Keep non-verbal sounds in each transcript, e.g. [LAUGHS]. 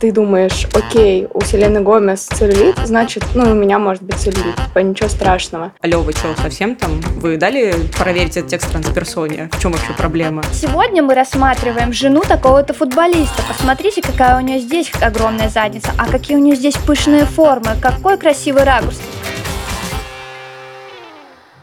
ты думаешь, окей, у Селены Гомес целлюлит, значит, ну, у меня может быть целлюлит, типа, ничего страшного. Алло, вы что, совсем там? Вы дали проверить этот текст трансперсоне? В чем вообще проблема? Сегодня мы рассматриваем жену такого-то футболиста. Посмотрите, какая у нее здесь огромная задница, а какие у нее здесь пышные формы, какой красивый ракурс.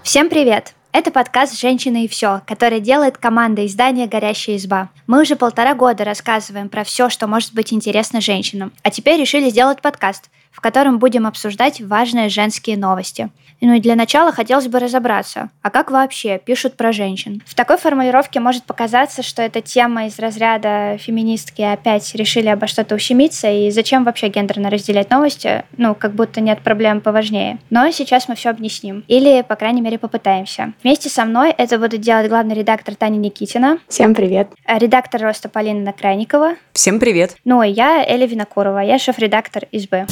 Всем привет! Это подкаст «Женщина и все», который делает команда издания «Горящая изба». Мы уже полтора года рассказываем про все, что может быть интересно женщинам. А теперь решили сделать подкаст, в котором будем обсуждать важные женские новости – ну и для начала хотелось бы разобраться, а как вообще пишут про женщин? В такой формулировке может показаться, что эта тема из разряда феминистки опять решили обо что-то ущемиться, и зачем вообще гендерно разделять новости? Ну, как будто нет проблем поважнее. Но сейчас мы все объясним. Или, по крайней мере, попытаемся. Вместе со мной это будет делать главный редактор Таня Никитина. Всем привет. Редактор Роста Полина Накрайникова. Всем привет. Ну и я, Эля Винокурова. Я шеф-редактор избы.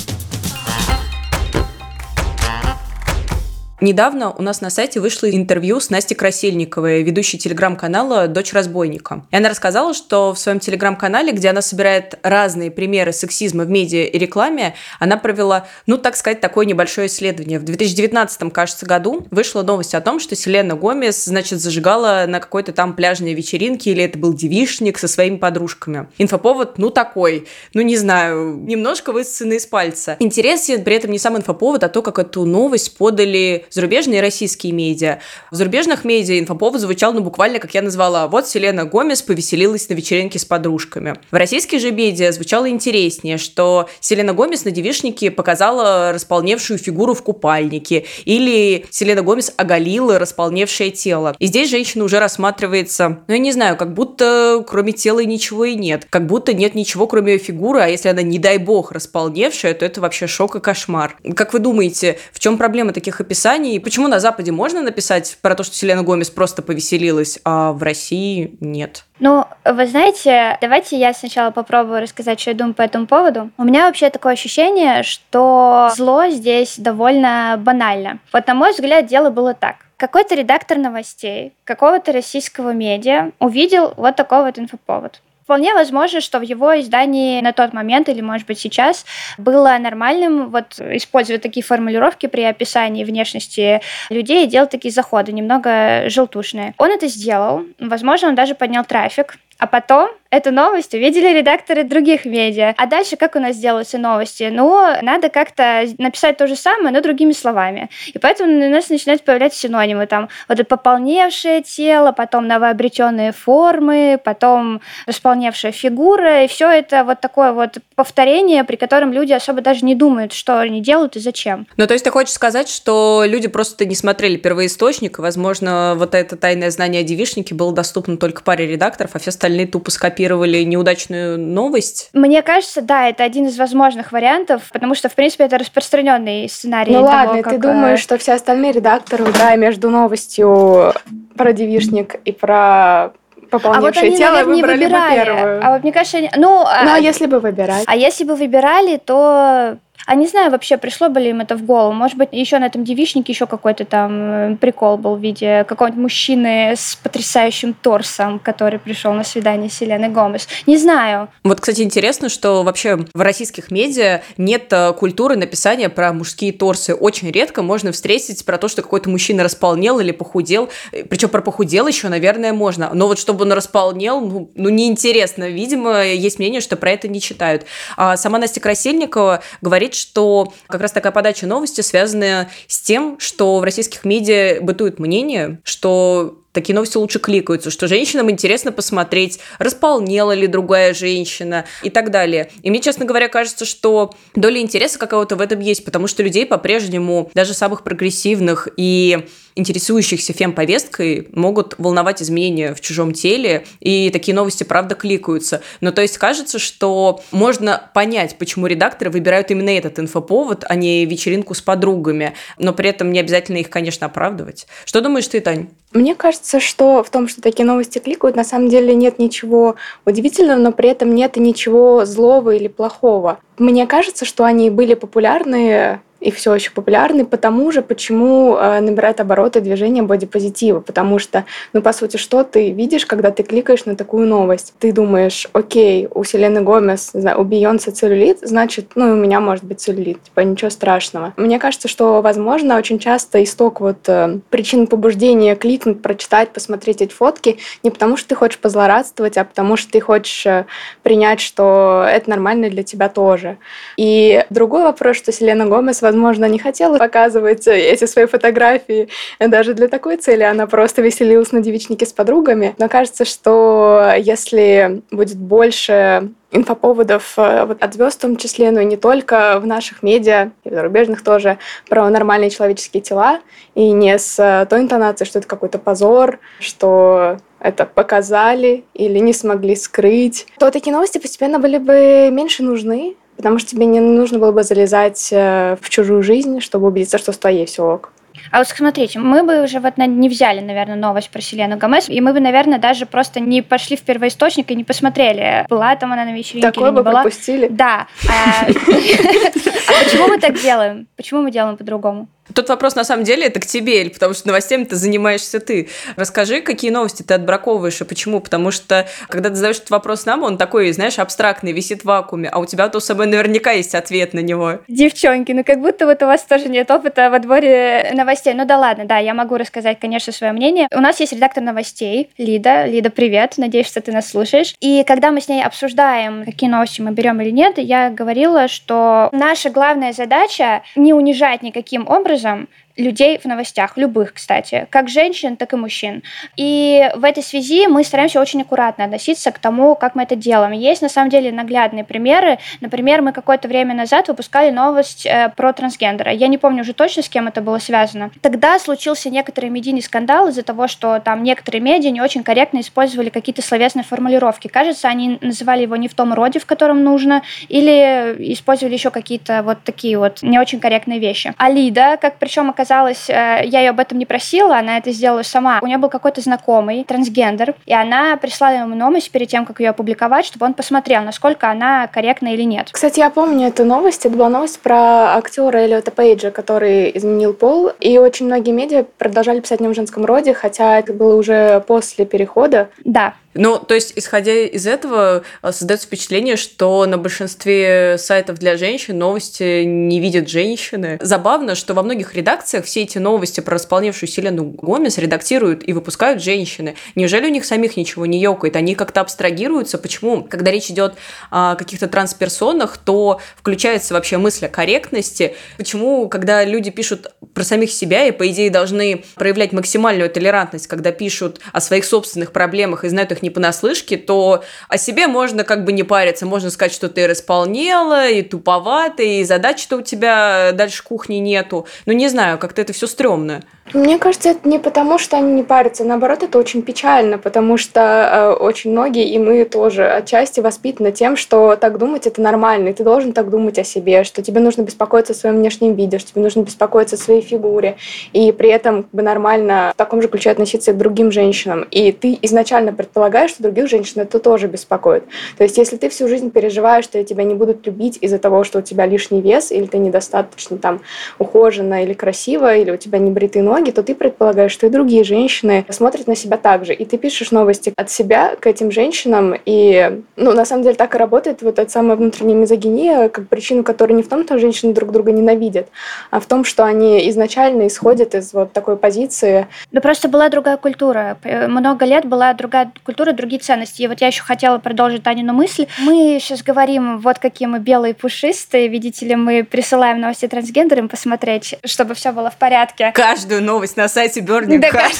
Недавно у нас на сайте вышло интервью с Настей Красильниковой, ведущей телеграм-канала «Дочь разбойника». И она рассказала, что в своем телеграм-канале, где она собирает разные примеры сексизма в медиа и рекламе, она провела, ну, так сказать, такое небольшое исследование. В 2019, кажется, году вышла новость о том, что Селена Гомес, значит, зажигала на какой-то там пляжной вечеринке, или это был девишник со своими подружками. Инфоповод, ну, такой, ну, не знаю, немножко высосанный из пальца. Интересен при этом не сам инфоповод, а то, как эту новость подали зарубежные и российские медиа. В зарубежных медиа инфоповод звучал, ну, буквально, как я назвала, вот Селена Гомес повеселилась на вечеринке с подружками. В российских же медиа звучало интереснее, что Селена Гомес на девишнике показала располневшую фигуру в купальнике, или Селена Гомес оголила располневшее тело. И здесь женщина уже рассматривается, ну, я не знаю, как будто кроме тела ничего и нет. Как будто нет ничего, кроме ее фигуры, а если она, не дай бог, располневшая, то это вообще шок и кошмар. Как вы думаете, в чем проблема таких описаний? Описании. Почему на Западе можно написать про то, что Селена Гомес просто повеселилась, а в России нет? Ну, вы знаете, давайте я сначала попробую рассказать, что я думаю по этому поводу. У меня вообще такое ощущение, что зло здесь довольно банально. Вот, на мой взгляд, дело было так. Какой-то редактор новостей какого-то российского медиа увидел вот такой вот инфоповод. Вполне возможно, что в его издании на тот момент или, может быть, сейчас было нормальным вот использовать такие формулировки при описании внешности людей и делать такие заходы, немного желтушные. Он это сделал. Возможно, он даже поднял трафик. А потом эту новость увидели редакторы других медиа. А дальше как у нас делаются новости? Ну, надо как-то написать то же самое, но другими словами. И поэтому у нас начинают появляться синонимы. Там вот это пополневшее тело, потом новообретенные формы, потом располневшая фигура. И все это вот такое вот повторение, при котором люди особо даже не думают, что они делают и зачем. Ну, то есть ты хочешь сказать, что люди просто не смотрели первоисточник, возможно, вот это тайное знание о девишнике было доступно только паре редакторов, а все остальные тупо скопировали неудачную новость? Мне кажется, да, это один из возможных вариантов, потому что, в принципе, это распространенный сценарий. Ну того, ладно, как... ты думаешь, что все остальные редакторы, да, между новостью про девишник и про пополнившее а вот они, тело наверное, выбрали не выбирали. бы первую. А вот мне кажется, они... ну, ну а, а если бы выбирали? А если бы выбирали, то а не знаю вообще, пришло бы ли им это в голову. Может быть, еще на этом девичнике еще какой-то там э, прикол был в виде какого-нибудь мужчины с потрясающим торсом, который пришел на свидание с Селеной Гомес. Не знаю. Вот, кстати, интересно, что вообще в российских медиа нет э, культуры написания про мужские торсы. Очень редко можно встретить про то, что какой-то мужчина располнел или похудел. Причем про похудел еще, наверное, можно. Но вот чтобы он располнел, ну, ну неинтересно. Видимо, есть мнение, что про это не читают. А сама Настя Красильникова говорит, что как раз такая подача новости связана с тем, что в российских медиа бытует мнение, что такие новости лучше кликаются, что женщинам интересно посмотреть, располнела ли другая женщина и так далее. И мне, честно говоря, кажется, что доля интереса какого-то в этом есть, потому что людей по-прежнему, даже самых прогрессивных и интересующихся фем-повесткой могут волновать изменения в чужом теле, и такие новости, правда, кликаются. Но то есть кажется, что можно понять, почему редакторы выбирают именно этот инфоповод, а не вечеринку с подругами, но при этом не обязательно их, конечно, оправдывать. Что думаешь ты, Тань? Мне кажется, что в том, что такие новости кликают, на самом деле нет ничего удивительного, но при этом нет ничего злого или плохого. Мне кажется, что они были популярны и все еще популярны, потому же, почему э, набирает обороты движение бодипозитива, потому что, ну, по сути, что ты видишь, когда ты кликаешь на такую новость? Ты думаешь, окей, у Селены Гомес, не знаю, у Бейонсе целлюлит, значит, ну, и у меня может быть целлюлит, типа, ничего страшного. Мне кажется, что, возможно, очень часто исток вот э, причин побуждения кликнуть, прочитать, посмотреть эти фотки не потому, что ты хочешь позлорадствовать, а потому, что ты хочешь э, принять, что это нормально для тебя тоже. И другой вопрос, что Селена Гомес, возможно, не хотела показывать эти свои фотографии даже для такой цели. Она просто веселилась на девичнике с подругами. Но кажется, что если будет больше инфоповодов э, вот, от звезд в том числе, но и не только в наших медиа, и в зарубежных тоже, про нормальные человеческие тела, и не с э, той интонацией, что это какой-то позор, что это показали или не смогли скрыть, то такие новости постепенно были бы меньше нужны, потому что тебе не нужно было бы залезать э, в чужую жизнь, чтобы убедиться, что с твоей все ок. А вот смотрите, мы бы уже вот не взяли, наверное, новость про Селену Гомес, и мы бы, наверное, даже просто не пошли в первоисточник и не посмотрели, была там она на вечеринке Такое или не бы была. пропустили. Да. А, [LAUGHS] а почему мы так делаем? Почему мы делаем по-другому? Тот вопрос на самом деле это к тебе, или потому что новостями ты занимаешься ты. Расскажи, какие новости ты отбраковываешь и почему? Потому что, когда ты задаешь этот вопрос нам, он такой, знаешь, абстрактный, висит в вакууме, а у тебя-то у собой наверняка есть ответ на него. Девчонки, ну как будто вот у вас тоже нет опыта во дворе новостей. Ну да ладно, да, я могу рассказать, конечно, свое мнение. У нас есть редактор новостей, Лида. Лида, привет, надеюсь, что ты нас слушаешь. И когда мы с ней обсуждаем, какие новости мы берем или нет, я говорила, что наша главная задача не унижать никаким образом образом людей в новостях, любых, кстати, как женщин, так и мужчин. И в этой связи мы стараемся очень аккуратно относиться к тому, как мы это делаем. Есть на самом деле наглядные примеры. Например, мы какое-то время назад выпускали новость э, про трансгендера. Я не помню уже точно, с кем это было связано. Тогда случился некоторый медийный скандал из-за того, что там некоторые медиа не очень корректно использовали какие-то словесные формулировки. Кажется, они называли его не в том роде, в котором нужно, или использовали еще какие-то вот такие вот не очень корректные вещи. Алида, как причем оказалось оказалось, э, я ее об этом не просила, она это сделала сама. У нее был какой-то знакомый, трансгендер, и она прислала ему новость перед тем, как ее опубликовать, чтобы он посмотрел, насколько она корректна или нет. Кстати, я помню эту новость. Это была новость про актера Эллиота Пейджа, который изменил пол. И очень многие медиа продолжали писать о нем в женском роде, хотя это было уже после перехода. Да, ну, то есть, исходя из этого, э, создается впечатление, что на большинстве сайтов для женщин новости не видят женщины. Забавно, что во многих редакциях все эти новости про располневшую Селену Гомес редактируют и выпускают женщины. Неужели у них самих ничего не ёкает? Они как-то абстрагируются. Почему? Когда речь идет о каких-то трансперсонах, то включается вообще мысль о корректности. Почему, когда люди пишут про самих себя и, по идее, должны проявлять максимальную толерантность, когда пишут о своих собственных проблемах и знают их не понаслышке, то о себе можно как бы не париться. Можно сказать, что ты располнела, и туповата, и задачи-то у тебя дальше кухни нету. Ну, не знаю, как-то это все стрёмно. Мне кажется, это не потому, что они не парятся, наоборот, это очень печально, потому что э, очень многие, и мы тоже отчасти воспитаны тем, что так думать это нормально, и ты должен так думать о себе, что тебе нужно беспокоиться о своем внешнем виде, что тебе нужно беспокоиться о своей фигуре, и при этом как бы нормально в таком же ключе относиться к другим женщинам. И ты изначально предполагаешь, что других женщин это тоже беспокоит. То есть, если ты всю жизнь переживаешь, что тебя не будут любить из-за того, что у тебя лишний вес, или ты недостаточно там ухожена или красива, или у тебя не бритые ноги, ноги, то ты предполагаешь, что и другие женщины смотрят на себя так же. И ты пишешь новости от себя к этим женщинам. И, ну, на самом деле так и работает вот эта самая внутренняя мизогиния, как причину которой не в том, что женщины друг друга ненавидят, а в том, что они изначально исходят из вот такой позиции. Да просто была другая культура. Много лет была другая культура, другие ценности. И вот я еще хотела продолжить Танину мысль. Мы сейчас говорим, вот какие мы белые пушистые. Видите ли, мы присылаем новости трансгендерам посмотреть, чтобы все было в порядке. Каждую новость на сайте Burning Да, Heart.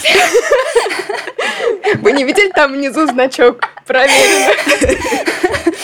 Вы не видели там внизу значок? Проверено. [LAUGHS]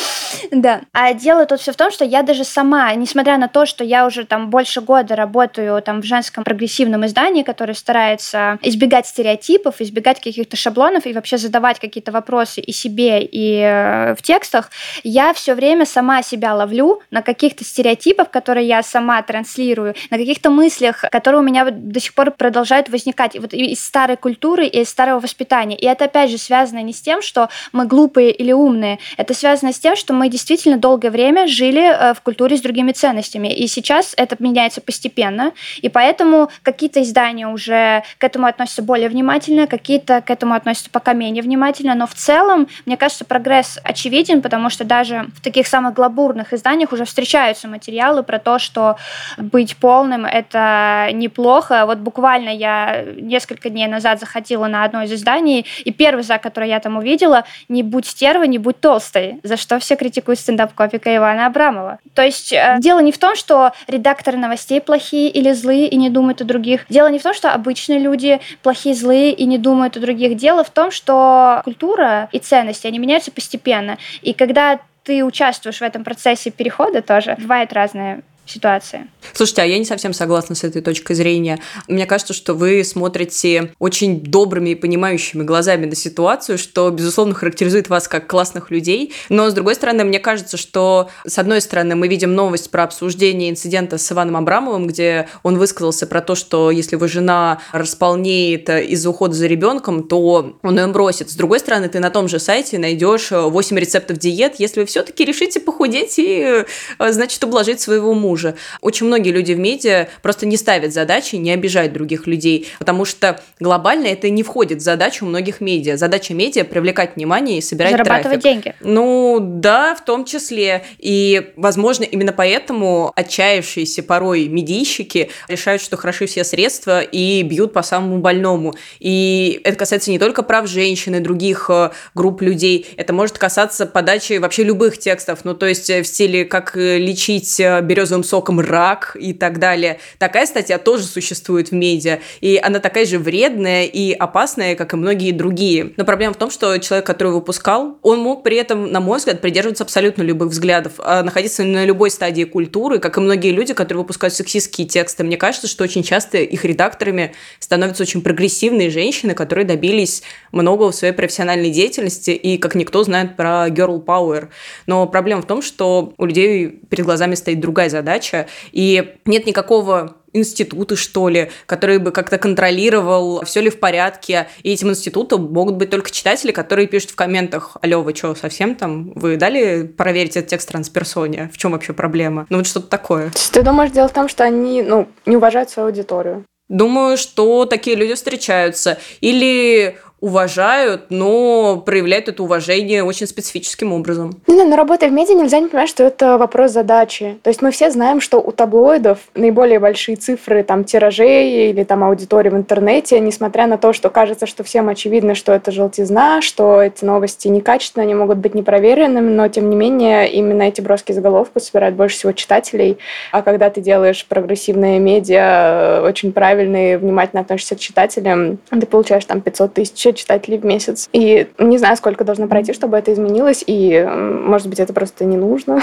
Да. А дело тут все в том, что я даже сама, несмотря на то, что я уже там больше года работаю там в женском прогрессивном издании, которое старается избегать стереотипов, избегать каких-то шаблонов и вообще задавать какие-то вопросы и себе, и э, в текстах, я все время сама себя ловлю на каких-то стереотипах, которые я сама транслирую, на каких-то мыслях, которые у меня до сих пор продолжают возникать вот из старой культуры и из старого воспитания. И это опять же связано не с тем, что мы глупые или умные, это связано с тем, что мы действительно действительно долгое время жили э, в культуре с другими ценностями. И сейчас это меняется постепенно. И поэтому какие-то издания уже к этому относятся более внимательно, какие-то к этому относятся пока менее внимательно. Но в целом, мне кажется, прогресс очевиден, потому что даже в таких самых глобурных изданиях уже встречаются материалы про то, что быть полным – это неплохо. Вот буквально я несколько дней назад заходила на одно из изданий, и первый за который я там увидела «Не будь стерва, не будь толстой», за что все критикуют стендап-комика Ивана Абрамова. То есть э, дело не в том, что редакторы новостей плохие или злые и не думают о других. Дело не в том, что обычные люди плохие, злые и не думают о других. Дело в том, что культура и ценности, они меняются постепенно. И когда ты участвуешь в этом процессе перехода тоже, бывают разные ситуации. Слушайте, а я не совсем согласна с этой точкой зрения. Мне кажется, что вы смотрите очень добрыми и понимающими глазами на ситуацию, что, безусловно, характеризует вас как классных людей. Но, с другой стороны, мне кажется, что, с одной стороны, мы видим новость про обсуждение инцидента с Иваном Абрамовым, где он высказался про то, что если его жена располнеет из-за ухода за ребенком, то он ее бросит. С другой стороны, ты на том же сайте найдешь 8 рецептов диет, если вы все-таки решите похудеть и, значит, ублажить своего мужа мужа. Очень многие люди в медиа просто не ставят задачи, не обижают других людей, потому что глобально это не входит в задачу многих медиа. Задача медиа – привлекать внимание и собирать Зарабатывать трафик. деньги. Ну, да, в том числе. И, возможно, именно поэтому отчаявшиеся порой медийщики решают, что хороши все средства и бьют по самому больному. И это касается не только прав женщин и других э, групп людей, это может касаться подачи вообще любых текстов, ну, то есть в стиле «как э, лечить э, березовым зеленым соком рак и так далее. Такая статья тоже существует в медиа, и она такая же вредная и опасная, как и многие другие. Но проблема в том, что человек, который выпускал, он мог при этом, на мой взгляд, придерживаться абсолютно любых взглядов, а находиться на любой стадии культуры, как и многие люди, которые выпускают сексистские тексты. Мне кажется, что очень часто их редакторами становятся очень прогрессивные женщины, которые добились многого в своей профессиональной деятельности и как никто знает про girl power. Но проблема в том, что у людей перед глазами стоит другая задача задача, и нет никакого институты, что ли, который бы как-то контролировал, все ли в порядке. И этим институтом могут быть только читатели, которые пишут в комментах, алло, вы что, совсем там? Вы дали проверить этот текст трансперсоне? В чем вообще проблема? Ну вот что-то такое. Ты думаешь, дело в том, что они ну, не уважают свою аудиторию? Думаю, что такие люди встречаются. Или уважают, но проявляют это уважение очень специфическим образом. Ну, но работая в медиа, нельзя не понимать, что это вопрос задачи. То есть мы все знаем, что у таблоидов наиболее большие цифры там тиражей или там аудитории в интернете, несмотря на то, что кажется, что всем очевидно, что это желтизна, что эти новости некачественные, они могут быть непроверенными, но тем не менее именно эти броски заголовку собирают больше всего читателей. А когда ты делаешь прогрессивные медиа, очень правильные, внимательно относишься к читателям, ты получаешь там 500 тысяч читателей в месяц. И не знаю, сколько должно пройти, чтобы это изменилось, и, может быть, это просто не нужно.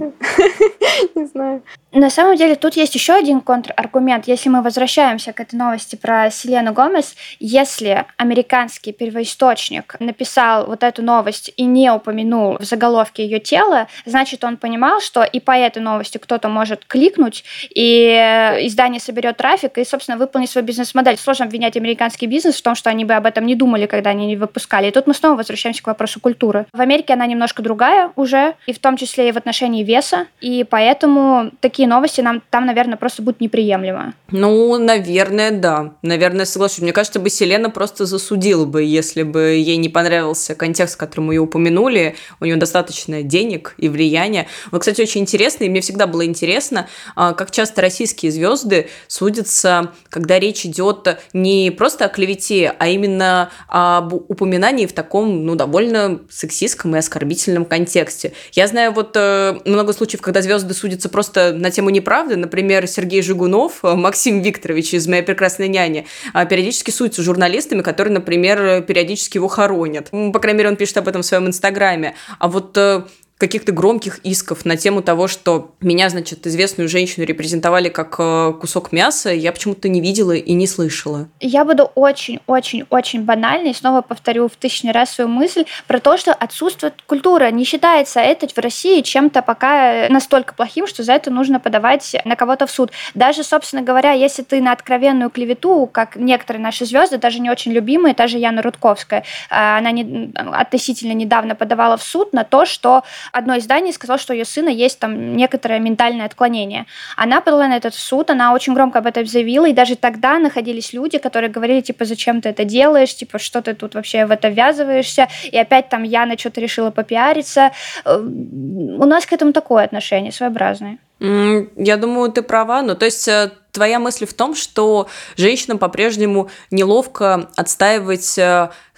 [LAUGHS] Не знаю. На самом деле тут есть еще один контраргумент. Если мы возвращаемся к этой новости про Селену Гомес, если американский первоисточник написал вот эту новость и не упомянул в заголовке ее тело, значит, он понимал, что и по этой новости кто-то может кликнуть, и издание соберет трафик и, собственно, выполнить свою бизнес-модель. Сложно обвинять американский бизнес в том, что они бы об этом не думали, когда они не выпускали. И тут мы снова возвращаемся к вопросу культуры. В Америке она немножко другая уже, и в том числе и в отношении веса, и поэтому такие новости нам там, наверное, просто будут неприемлемы. Ну, наверное, да. Наверное, соглашусь. Мне кажется, бы Селена просто засудила бы, если бы ей не понравился контекст, который мы ее упомянули. У нее достаточно денег и влияния. Вот, кстати, очень интересно, и мне всегда было интересно, а, как часто российские звезды судятся, когда речь идет не просто о клевете, а именно об упоминании в таком, ну, довольно сексистском и оскорбительном контексте. Я знаю вот э, много случаев, когда звезды судятся просто на тему неправды. Например, Сергей Жигунов, э, Максим Викторович из «Моей прекрасной няни» э, периодически суется журналистами, которые, например, периодически его хоронят. По крайней мере, он пишет об этом в своем инстаграме. А вот каких-то громких исков на тему того, что меня, значит, известную женщину репрезентовали как э, кусок мяса, я почему-то не видела и не слышала. Я буду очень-очень-очень банальной, снова повторю в тысячный раз свою мысль про то, что отсутствует культура. Не считается это в России чем-то пока настолько плохим, что за это нужно подавать на кого-то в суд. Даже, собственно говоря, если ты на откровенную клевету, как некоторые наши звезды, даже не очень любимые, та же Яна Рудковская, э, она не, относительно недавно подавала в суд на то, что одно издание сказало, что у ее сына есть там некоторое ментальное отклонение. Она подала на этот суд, она очень громко об этом заявила, и даже тогда находились люди, которые говорили, типа, зачем ты это делаешь, типа, что ты тут вообще в это ввязываешься, и опять там Яна что-то решила попиариться. Э, у нас к этому такое отношение, своеобразное. Я думаю, ты права. Ну, то есть э, твоя мысль в том, что женщинам по-прежнему неловко отстаивать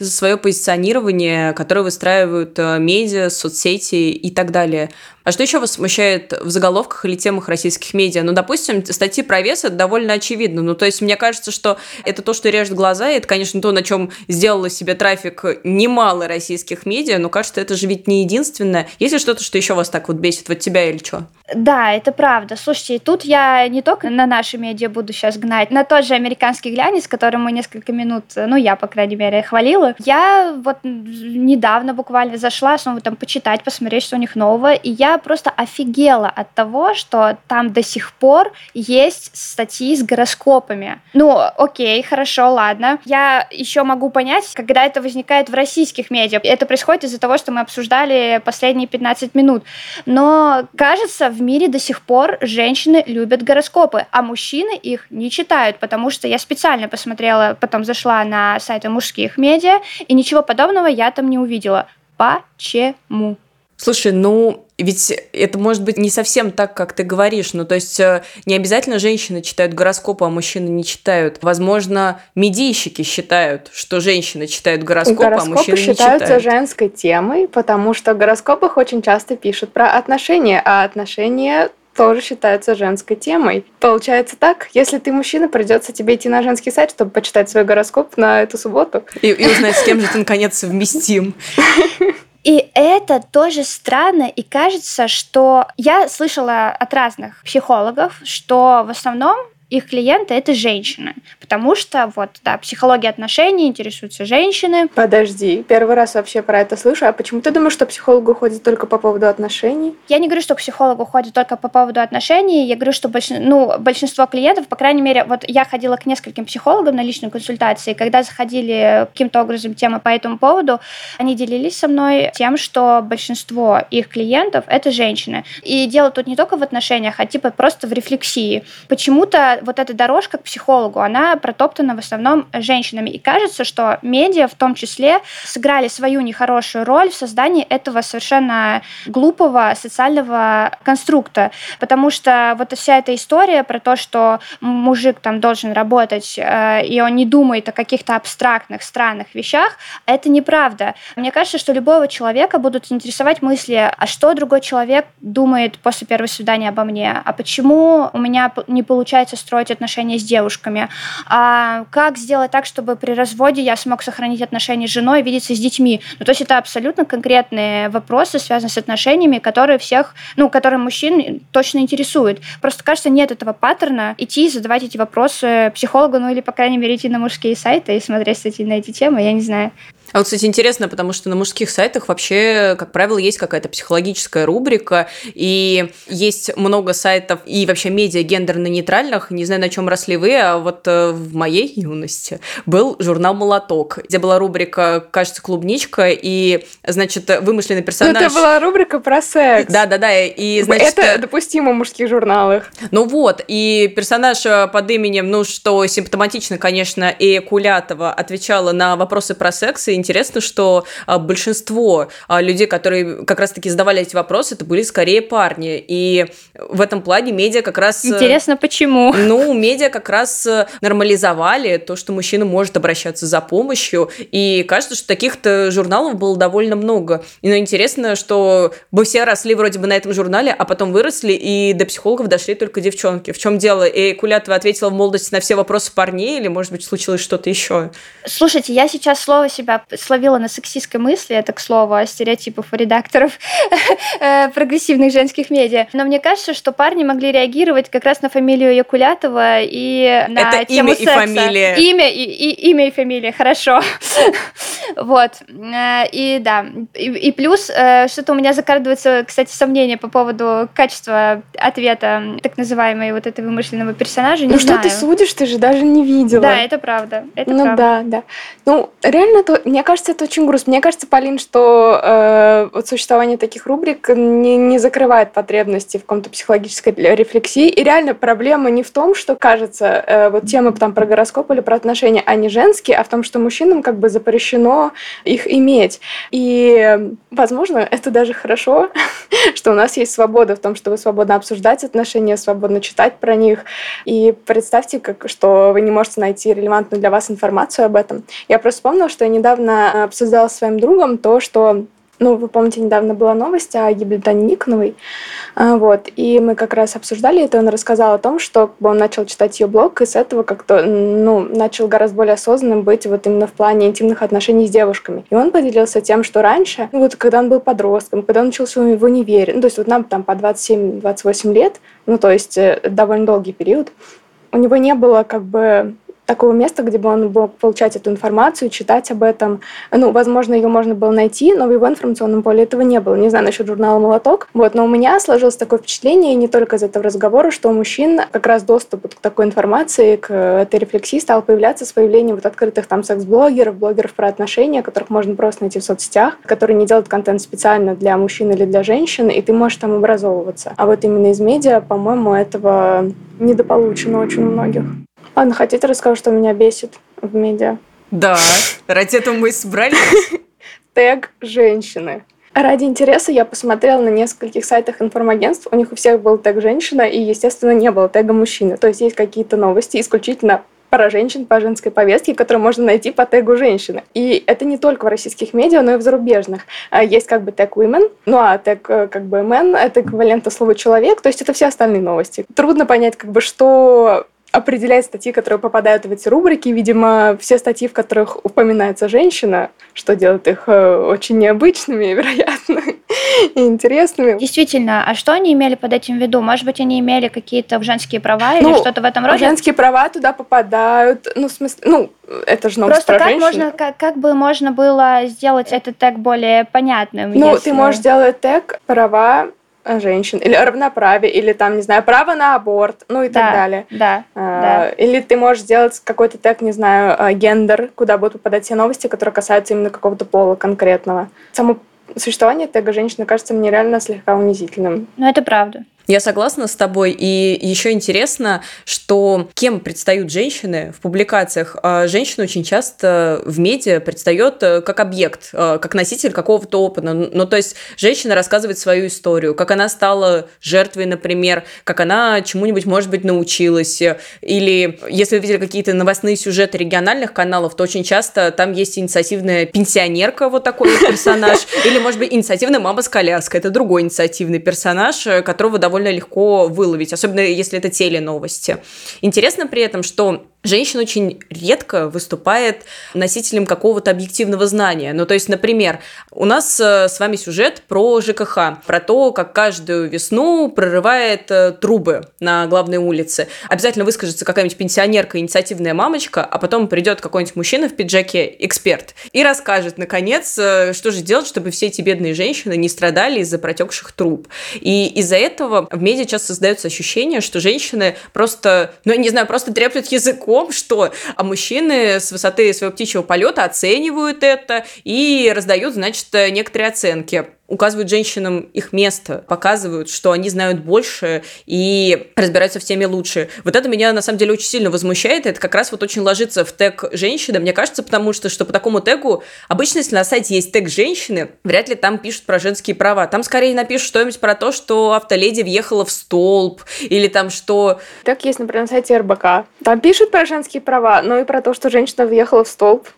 э, свое позиционирование, которое выстраивают э, медиа, соцсети и так далее. А что еще вас смущает в заголовках или темах российских медиа? Ну, допустим, статьи про вес это довольно очевидно. Ну, то есть, мне кажется, что это то, что режет глаза, и это, конечно, то, на чем сделала себе трафик немало российских медиа, но кажется, это же ведь не единственное. Есть ли что-то, что еще вас так вот бесит, вот тебя или что? Да, это правда. Слушайте, тут я не только на наши медиа буду сейчас гнать, на тот же американский глянец, который мы несколько минут, ну, я, по крайней мере, хвалила. Я вот недавно буквально зашла снова там почитать, посмотреть, что у них нового, и я просто офигела от того, что там до сих пор есть статьи с гороскопами. Ну, окей, хорошо, ладно. Я еще могу понять, когда это возникает в российских медиа. Это происходит из-за того, что мы обсуждали последние 15 минут. Но, кажется, в мире до сих пор женщины любят гороскопы, а мужчины их не читают, потому что я специально посмотрела, потом зашла на сайты мужских медиа, и ничего подобного я там не увидела. Почему? Слушай, ну ведь это может быть не совсем так, как ты говоришь. Ну, то есть э, не обязательно женщины читают гороскопы, а мужчины не читают. Возможно, медийщики считают, что женщины читают гороскопы, гороскопы а мужчины не читают. считаются женской темой, потому что в гороскопах очень часто пишут про отношения, а отношения тоже считаются женской темой. Получается так, если ты мужчина, придется тебе идти на женский сайт, чтобы почитать свой гороскоп на эту субботу. И, и узнать, с кем же ты наконец совместим. [LAUGHS] И это тоже странно, и кажется, что я слышала от разных психологов, что в основном их клиенты это женщины, потому что вот, да, психология отношений интересуются женщины. Подожди, первый раз вообще про это слышу. А почему ты думаешь, что психологу ходит только по поводу отношений? Я не говорю, что к психологу ходит только по поводу отношений. Я говорю, что большин... ну, большинство клиентов, по крайней мере, вот я ходила к нескольким психологам на личную консультацию, и когда заходили каким-то образом темы по этому поводу, они делились со мной тем, что большинство их клиентов это женщины. И дело тут не только в отношениях, а типа просто в рефлексии. Почему-то вот эта дорожка к психологу, она протоптана в основном женщинами. И кажется, что медиа в том числе сыграли свою нехорошую роль в создании этого совершенно глупого социального конструкта. Потому что вот вся эта история про то, что мужик там должен работать, э, и он не думает о каких-то абстрактных, странных вещах, это неправда. Мне кажется, что любого человека будут интересовать мысли, а что другой человек думает после первого свидания обо мне, а почему у меня не получается строить строить отношения с девушками, а как сделать так, чтобы при разводе я смог сохранить отношения с женой и видеться с детьми. Ну, то есть это абсолютно конкретные вопросы, связанные с отношениями, которые всех, ну, которые мужчин точно интересуют. Просто кажется, нет этого паттерна идти и задавать эти вопросы психологу, ну или, по крайней мере, идти на мужские сайты и смотреть статьи на эти темы, я не знаю. А вот, кстати, интересно, потому что на мужских сайтах вообще, как правило, есть какая-то психологическая рубрика, и есть много сайтов и вообще медиа гендерно-нейтральных, не знаю, на чем росли вы, а вот э, в моей юности был журнал «Молоток», где была рубрика, кажется, «Клубничка», и, значит, вымышленный персонаж... Ну, это была рубрика про секс. Да-да-да, и, значит... Это допустимо в мужских журналах. Ну вот, и персонаж э, под именем, ну, что симптоматично, конечно, и Кулятова отвечала на вопросы про секс, и интересно, что а, большинство а, людей, которые как раз-таки задавали эти вопросы, это были скорее парни. И в этом плане медиа как раз... Э, интересно, почему? Ну, медиа как раз э, нормализовали то, что мужчина может обращаться за помощью. И кажется, что таких-то журналов было довольно много. И ну, интересно, что мы все росли вроде бы на этом журнале, а потом выросли, и до психологов дошли только девчонки. В чем дело? И Кулятова ответила в молодости на все вопросы парней, или, может быть, случилось что-то еще? Слушайте, я сейчас слово себя словила на сексистской мысли, это, к слову, о стереотипах у редакторов [LAUGHS] э, прогрессивных женских медиа. Но мне кажется, что парни могли реагировать как раз на фамилию Якулятова и на это тему имя секса. и фамилия. Имя и, и, имя и фамилия, хорошо. [LAUGHS] вот. Э, и да. И, и плюс, э, что-то у меня закрадывается, кстати, сомнение по поводу качества ответа так называемой вот этой вымышленного персонажа. Не ну знаю. что ты судишь, ты же даже не видела. Да, это правда. Это ну правда. да, да. Ну, реально, то, мне мне кажется, это очень грустно. Мне кажется, Полин, что э, вот существование таких рубрик не, не закрывает потребности в каком-то психологической рефлексии. И реально проблема не в том, что кажется, э, вот темы там про гороскоп или про отношения, они женские, а в том, что мужчинам как бы запрещено их иметь. И, возможно, это даже хорошо, [LAUGHS] что у нас есть свобода в том, что вы свободно обсуждать отношения, свободно читать про них. И представьте, как, что вы не можете найти релевантную для вас информацию об этом. Я просто вспомнила, что я недавно обсуждала с своим другом то, что ну, вы помните, недавно была новость о гибели Тани Никоновой. А, вот. И мы как раз обсуждали это, он рассказал о том, что он начал читать ее блог, и с этого как-то ну, начал гораздо более осознанным быть вот именно в плане интимных отношений с девушками. И он поделился тем, что раньше, ну, вот когда он был подростком, когда он учился в универе, ну, то есть вот нам там по 27-28 лет, ну, то есть э, довольно долгий период, у него не было как бы такого места, где бы он мог получать эту информацию, читать об этом. Ну, возможно, ее можно было найти, но в его информационном поле этого не было. Не знаю насчет журнала «Молоток». Вот, но у меня сложилось такое впечатление, и не только из этого разговора, что у мужчин как раз доступ к такой информации, к этой рефлексии стал появляться с появлением вот открытых там секс-блогеров, блогеров про отношения, которых можно просто найти в соцсетях, которые не делают контент специально для мужчин или для женщин, и ты можешь там образовываться. А вот именно из медиа, по-моему, этого недополучено очень у многих. Ладно, хотите расскажу, что меня бесит в медиа? Да, ради этого мы и собрались. [LAUGHS] Тег женщины. Ради интереса я посмотрела на нескольких сайтах информагентств. У них у всех был тег женщина, и, естественно, не было тега мужчины. То есть есть какие-то новости исключительно про женщин по женской повестке, которые можно найти по тегу женщины. И это не только в российских медиа, но и в зарубежных. А, есть как бы тег women, ну а тег э, как бы men — это эквивалент слова человек, то есть это все остальные новости. Трудно понять, как бы, что определяет статьи, которые попадают в эти рубрики. Видимо, все статьи, в которых упоминается женщина, что делает их э, очень необычными, [LAUGHS] вероятно, и интересными. Действительно, а что они имели под этим в виду? Может быть, они имели какие-то женские права или ну, что-то в этом роде? Женские права туда попадают. Ну, в смысле, ну, это же новость Просто про как женщин. можно, как, как бы можно было сделать этот тег более понятным? Ну, если... ты можешь сделать тег права женщин, или равноправие, или там, не знаю, право на аборт, ну и да, так далее. Да, а, да. Или ты можешь сделать какой-то тег, не знаю, а, гендер, куда будут попадать все новости, которые касаются именно какого-то пола конкретного. Само существование тега женщины кажется мне реально слегка унизительным. Ну, это правда. Я согласна с тобой. И еще интересно, что кем предстают женщины в публикациях. А женщина очень часто в медиа предстает э, как объект, э, как носитель какого-то опыта. Ну, то есть женщина рассказывает свою историю, как она стала жертвой, например, как она чему-нибудь, может быть, научилась. Или если вы видели какие-то новостные сюжеты региональных каналов, то очень часто там есть инициативная пенсионерка, вот такой персонаж, или, может быть, инициативная мама с коляской. Это другой инициативный персонаж, э, которого довольно довольно легко выловить, особенно если это теленовости. Интересно при этом, что женщина очень редко выступает носителем какого-то объективного знания. Ну, то есть, например, у нас э, с вами сюжет про ЖКХ, про то, как каждую весну прорывает э, трубы на главной улице. Обязательно выскажется какая-нибудь пенсионерка, инициативная мамочка, а потом придет какой-нибудь мужчина в пиджаке, эксперт, и расскажет, наконец, э, что же делать, чтобы все эти бедные женщины не страдали из-за протекших труб. И из-за этого в медиа часто создается ощущение, что женщины просто, ну, я не знаю, просто треплют языком языком, что а мужчины с высоты своего птичьего полета оценивают это и раздают, значит, некоторые оценки указывают женщинам их место, показывают, что они знают больше и разбираются в теме лучше. Вот это меня на самом деле очень сильно возмущает. Это как раз вот очень ложится в тег женщины, мне кажется, потому что, что по такому тегу, обычно, если на сайте есть тег женщины, вряд ли там пишут про женские права. Там скорее напишут что-нибудь про то, что автоледи въехала в столб, или там что... Так есть, например, на сайте РБК. Там пишут про женские права, но и про то, что женщина въехала в столб.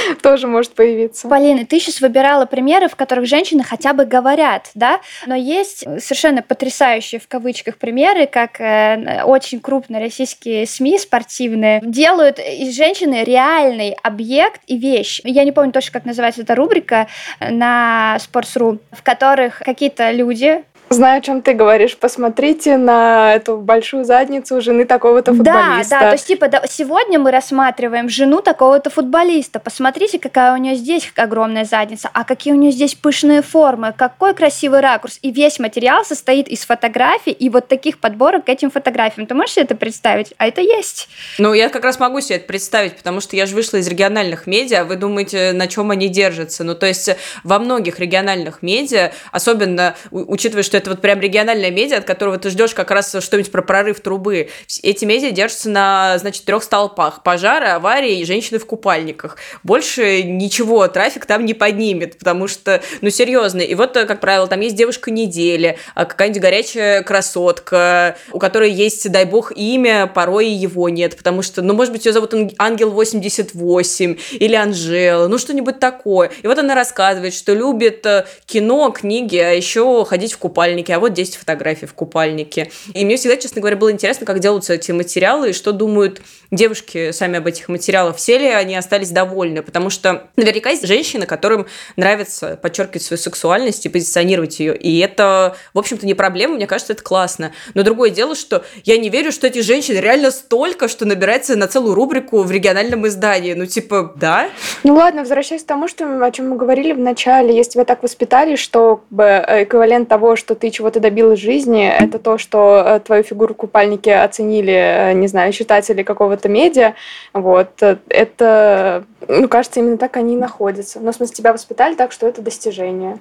[LAUGHS] тоже может появиться. Полина, ты сейчас выбирала примеры, в которых женщины хотя бы говорят, да? Но есть совершенно потрясающие в кавычках примеры, как э, очень крупные российские СМИ спортивные делают из женщины реальный объект и вещь. Я не помню точно, как называется эта рубрика на Sports.ru, в которых какие-то люди Знаю, о чем ты говоришь. Посмотрите на эту большую задницу жены такого-то футболиста. Да, да, то есть типа да, сегодня мы рассматриваем жену такого-то футболиста. Посмотрите, какая у нее здесь огромная задница, а какие у нее здесь пышные формы, какой красивый ракурс. И весь материал состоит из фотографий и вот таких подборок к этим фотографиям. Ты можешь себе это представить? А это есть. Ну, я как раз могу себе это представить, потому что я же вышла из региональных медиа. Вы думаете, на чем они держатся? Ну, то есть во многих региональных медиа, особенно учитывая, что это вот прям региональная медиа, от которого ты ждешь как раз что-нибудь про прорыв трубы, эти медиа держатся на, значит, трех столпах. Пожары, аварии и женщины в купальниках. Больше ничего трафик там не поднимет, потому что, ну, серьезно. И вот, как правило, там есть девушка недели, а какая-нибудь горячая красотка, у которой есть, дай бог, имя, порой его нет, потому что, ну, может быть, ее зовут Ангел 88 или Анжела, ну, что-нибудь такое. И вот она рассказывает, что любит э, кино, книги, а еще ходить в купальнике, а вот 10 фотографий в купальнике. И мне всегда, честно говоря, было интересно, как делаются эти материалы и что думают девушки сами об этих материалах. Все ли они остались довольны? Потому что наверняка есть женщины, которым нравится подчеркивать свою сексуальность и позиционировать ее. И это, в общем-то, не проблема, мне кажется, это классно. Но другое дело, что я не верю, что эти женщины реально столько, что набирается на целую рубрику в региональном издании. Ну, типа, да? Ну ладно, возвращаясь к тому, что, о чем мы говорили в начале, если тебя так воспитали, что э, эквивалент того, что ты чего-то добилась в жизни, это то, что э, твою фигуру в купальнике оценили, э, не знаю, читатели какого-то медиа, вот, это, ну, кажется, именно так они и находятся. Но, в смысле, тебя воспитали так, что это достижение.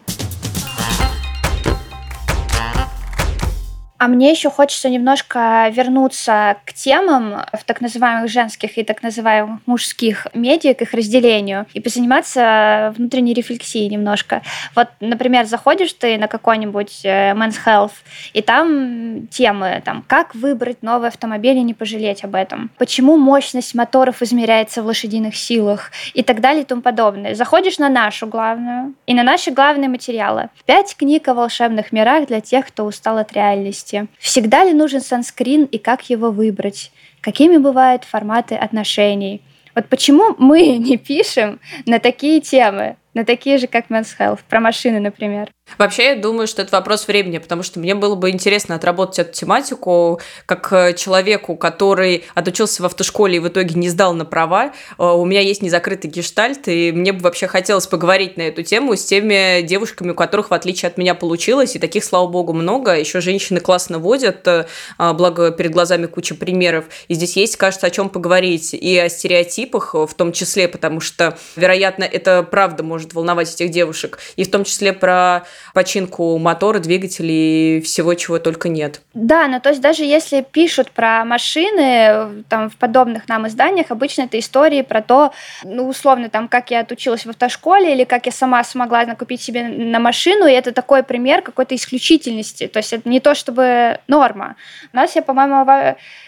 А мне еще хочется немножко вернуться к темам в так называемых женских и так называемых мужских медиа, к их разделению, и позаниматься внутренней рефлексией немножко. Вот, например, заходишь ты на какой-нибудь э, Men's Health, и там темы, там, как выбрать новый автомобиль и не пожалеть об этом, почему мощность моторов измеряется в лошадиных силах и так далее и тому подобное. Заходишь на нашу главную и на наши главные материалы. Пять книг о волшебных мирах для тех, кто устал от реальности реальности. Всегда ли нужен санскрин и как его выбрать? Какими бывают форматы отношений? Вот почему мы [LAUGHS] не пишем на такие темы, на такие же, как Men's Health, про машины, например? Вообще, я думаю, что это вопрос времени, потому что мне было бы интересно отработать эту тематику как э, человеку, который отучился в автошколе и в итоге не сдал на права. Э, у меня есть незакрытый гештальт, и мне бы вообще хотелось поговорить на эту тему с теми девушками, у которых, в отличие от меня, получилось, и таких, слава богу, много. Еще женщины классно водят, э, благо перед глазами куча примеров. И здесь есть, кажется, о чем поговорить. И о стереотипах в том числе, потому что, вероятно, это правда может волновать этих девушек. И в том числе про починку мотора, двигателей всего, чего только нет. Да, но то есть даже если пишут про машины там, в подобных нам изданиях, обычно это истории про то, ну, условно, там, как я отучилась в автошколе или как я сама смогла накупить себе на машину, и это такой пример какой-то исключительности. То есть это не то чтобы норма. У нас, я, по-моему,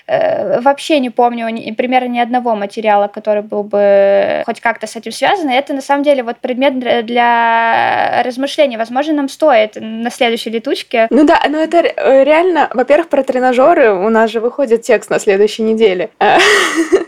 вообще не помню ни, примерно ни одного материала, который был бы хоть как-то с этим связан. И это на самом деле вот предмет для размышлений. Возможно, нам стоит на следующей летучке. Ну да, но это э, реально, во-первых, про тренажеры у нас же выходит текст на следующей неделе. [LAUGHS]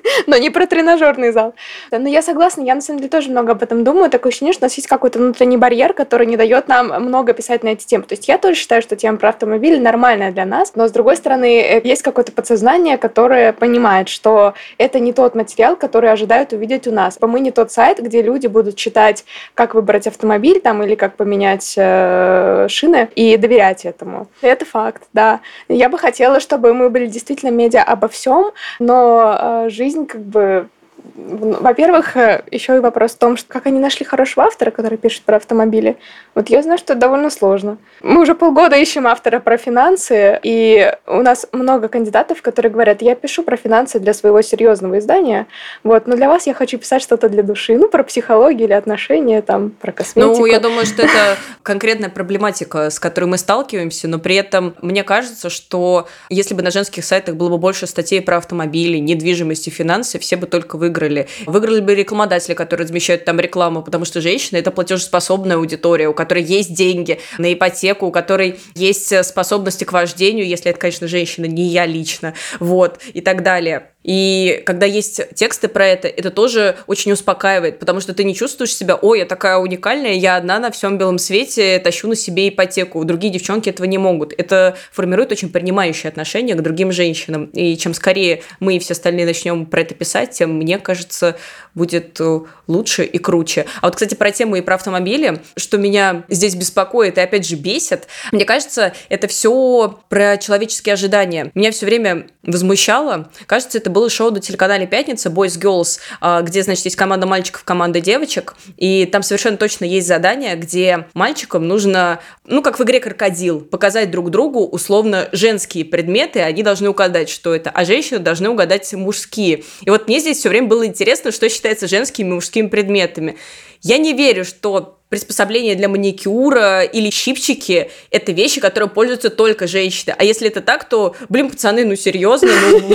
[LAUGHS] Но не про тренажерный зал. Но я согласна, я на самом деле тоже много об этом думаю. Такое ощущение, что у нас есть какой-то внутренний барьер, который не дает нам много писать на эти темы. То есть я тоже считаю, что тема про автомобиль нормальная для нас, но с другой стороны, э, есть какое-то подсознание, которое понимает, что это не тот материал, который ожидают увидеть у нас. Мы не тот сайт, где люди будут читать, как выбрать автомобиль там или как поменять э, шины и доверять этому. Это факт, да. Я бы хотела, чтобы мы были действительно медиа обо всем, но э, жизнь как бы во-первых, э, еще и вопрос в том, что как они нашли хорошего автора, который пишет про автомобили. Вот я знаю, что это довольно сложно. Мы уже полгода ищем автора про финансы, и у нас много кандидатов, которые говорят, я пишу про финансы для своего серьезного издания, вот, но для вас я хочу писать что-то для души, ну, про психологию или отношения, там, про косметику. Ну, я думаю, что это конкретная проблематика, с которой мы сталкиваемся, но при этом мне кажется, что если бы на женских сайтах было бы больше статей про автомобили, недвижимость и финансы, все бы только выиграли выиграли. Выиграли бы рекламодатели, которые размещают там рекламу, потому что женщина – это платежеспособная аудитория, у которой есть деньги на ипотеку, у которой есть способности к вождению, если это, конечно, женщина, не я лично, вот, и так далее. И когда есть тексты про это, это тоже очень успокаивает, потому что ты не чувствуешь себя, ой, я такая уникальная, я одна на всем белом свете, тащу на себе ипотеку. Другие девчонки этого не могут. Это формирует очень принимающее отношение к другим женщинам. И чем скорее мы и все остальные начнем про это писать, тем, мне кажется, будет э, лучше и круче. А вот, кстати, про тему и про автомобили, что меня здесь беспокоит и опять же бесит, мне кажется, это все про человеческие ожидания. Меня все время возмущало. Кажется, это было шоу на телеканале «Пятница» Boys Girls, а, где, значит, есть команда мальчиков, команда девочек, и там совершенно точно есть задание, где мальчикам нужно, ну, как в игре «Крокодил», показать друг другу условно женские предметы, они должны угадать, что это, а женщины должны угадать мужские. И вот мне здесь все время было интересно, что считается женскими и мужскими предметами. Я не верю, что приспособления для маникюра или щипчики – это вещи, которые пользуются только женщины. А если это так, то, блин, пацаны, ну серьезно, [LAUGHS] ну...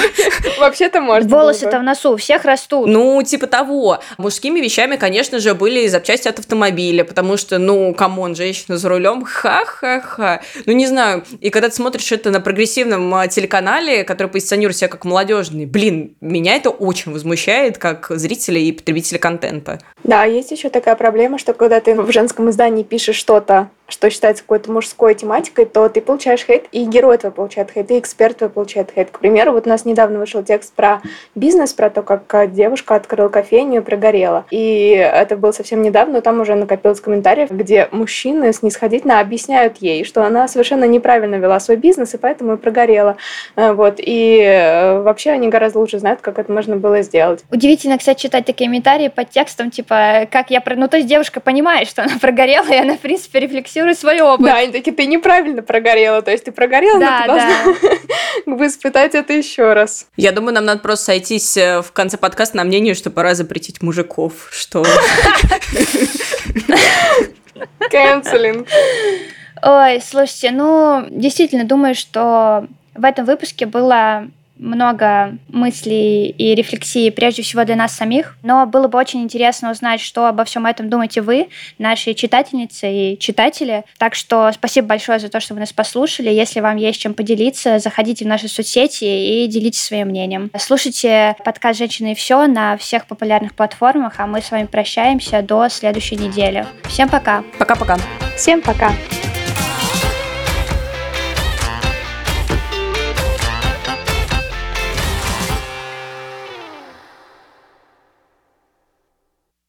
Вообще-то можно Волосы-то в носу у всех растут. Ну, типа того. Мужскими вещами, конечно же, были запчасти от автомобиля, потому что, ну, come on, женщина за рулем, ха-ха-ха. Ну, не знаю. И когда ты смотришь это на прогрессивном а, телеканале, который позиционирует себя как молодежный, блин, меня это очень возмущает, как зрителя и потребителя контента. Да, есть еще такая проблема, что когда ты в женском издании пишешь что-то что считается какой-то мужской тематикой, то ты получаешь хейт, и герой твой получает хейт, и эксперт твой получает хейт. К примеру, вот у нас недавно вышел текст про бизнес, про то, как э, девушка открыла кофейню и прогорела. И это было совсем недавно, но там уже накопилось комментариев, где мужчины снисходительно объясняют ей, что она совершенно неправильно вела свой бизнес, и поэтому и прогорела. Э, вот. И э, вообще они гораздо лучше знают, как это можно было сделать. Удивительно, кстати, читать такие комментарии под текстом, типа, как я... Ну, то есть девушка понимает, что она прогорела, и она, в принципе, рефлексирует свой опыт. Да, они такие, ты неправильно прогорела, то есть ты прогорела, да, но ты да. [LAUGHS] должна испытать это еще раз. Я думаю, нам надо просто сойтись э, в конце подкаста на мнение, что пора запретить мужиков, что... Кэнселинг. [LAUGHS] Ой, слушайте, ну, действительно, думаю, что в этом выпуске было много мыслей и рефлексий прежде всего для нас самих, но было бы очень интересно узнать, что обо всем этом думаете вы, наши читательницы и читатели. Так что спасибо большое за то, что вы нас послушали. Если вам есть чем поделиться, заходите в наши соцсети и делитесь своим мнением. Слушайте подкаст «Женщины и все» на всех популярных платформах, а мы с вами прощаемся до следующей недели. Всем пока! Пока-пока! Всем пока!